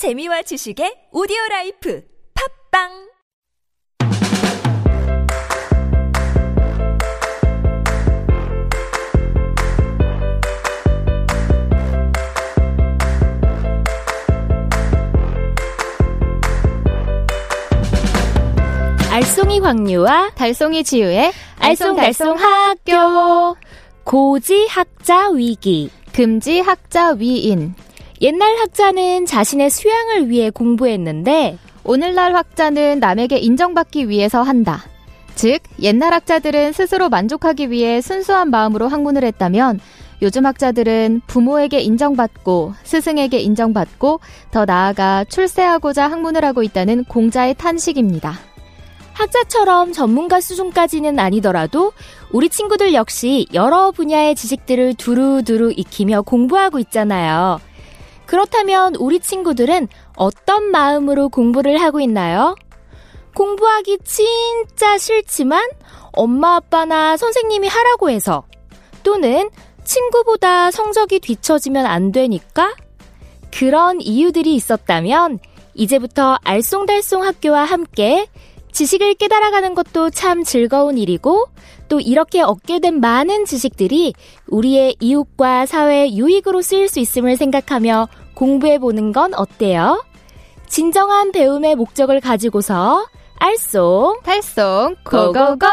재미와 지식의 오디오 life 팟빵! 알쏭이 황유와 달쏭이 지우의 알쏭달쏭 학교. 고지 학자 위기. 금지 학자 위인 옛날 학자는 자신의 수양을 위해 공부했는데 오늘날 학자는 남에게 인정받기 위해서 한다. 즉 옛날 학자들은 스스로 만족하기 위해 순수한 마음으로 학문을 했다면 요즘 학자들은 부모에게 인정받고 스승에게 인정받고 더 나아가 출세하고자 학문을 하고 있다는 공자의 탄식입니다. 학자처럼 전문가 수준까지는 아니더라도 우리 친구들 역시 여러 분야의 지식들을 두루두루 익히며 공부하고 있잖아요. 그렇다면 우리 친구들은 어떤 마음으로 공부를 하고 있나요? 공부하기 진짜 싫지만 엄마 아빠나 선생님이 하라고 해서 또는 친구보다 성적이 뒤처지면 안 되니까 그런 이유들이 있었다면 이제부터 알쏭달쏭 학교와 함께 지식을 깨달아가는 것도 참 즐거운 일이고 또 이렇게 얻게 된 많은 지식들이 우리의 이웃과 사회 유익으로 쓰일 수 있음을 생각하며 공부해 보는 건 어때요? 진정한 배움의 목적을 가지고서 알쏭 달쏭 고고고!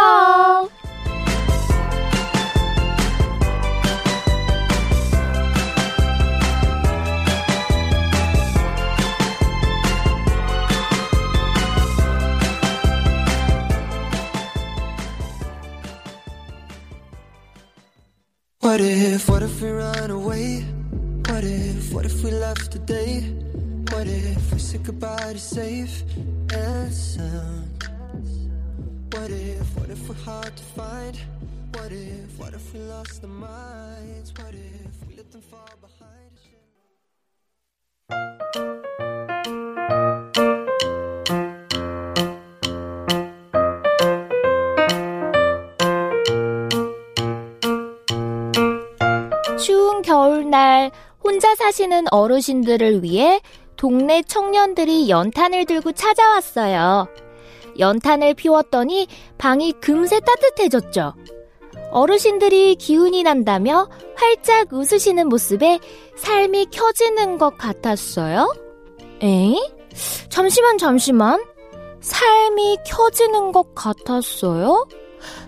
What if, what if we run away? What if, what if we left today? What if we said goodbye to safe and sound? What if, what if we're hard to find? What if, what if we lost our minds? What if we let them fall behind? 추운 겨울날 혼자 사시는 어르신들을 위해 동네 청년들이 연탄을 들고 찾아왔어요. 연탄을 피웠더니 방이 금세 따뜻해졌죠. 어르신들이 기운이 난다며 활짝 웃으시는 모습에 삶이 켜지는 것 같았어요. 에? 잠시만, 잠시만. 삶이 켜지는 것 같았어요?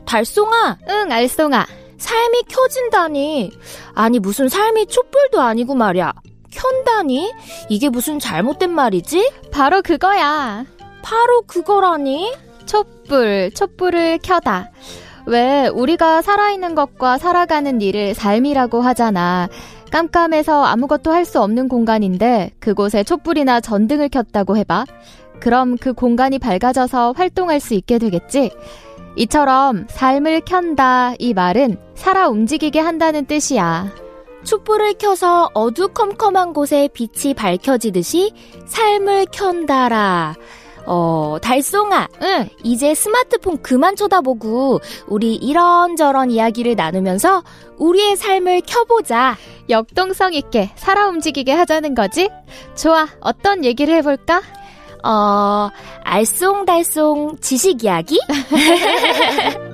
달송아, 응, 알쏭아. 삶이 켜진다니. 아니, 무슨 삶이 촛불도 아니고 말이야. 켠다니? 이게 무슨 잘못된 말이지? 바로 그거야. 바로 그거라니? 촛불, 촛불을 켜다. 왜 우리가 살아있는 것과 살아가는 일을 삶이라고 하잖아. 깜깜해서 아무것도 할 수 없는 공간인데 그곳에 촛불이나 전등을 켰다고 해봐. 그럼 그 공간이 밝아져서 활동할 수 있게 되겠지? 이처럼 삶을 켠다 이 말은 살아 움직이게 한다는 뜻이야. 촛불을 켜서 어두컴컴한 곳에 빛이 밝혀지듯이 삶을 켠다라. 어, 달송아. 응, 이제 스마트폰 그만 쳐다보고 우리 이런저런 이야기를 나누면서 우리의 삶을 켜보자. 역동성 있게 살아 움직이게 하자는 거지? 좋아, 어떤 얘기를 해볼까? 어, 알쏭달쏭 지식 이야기?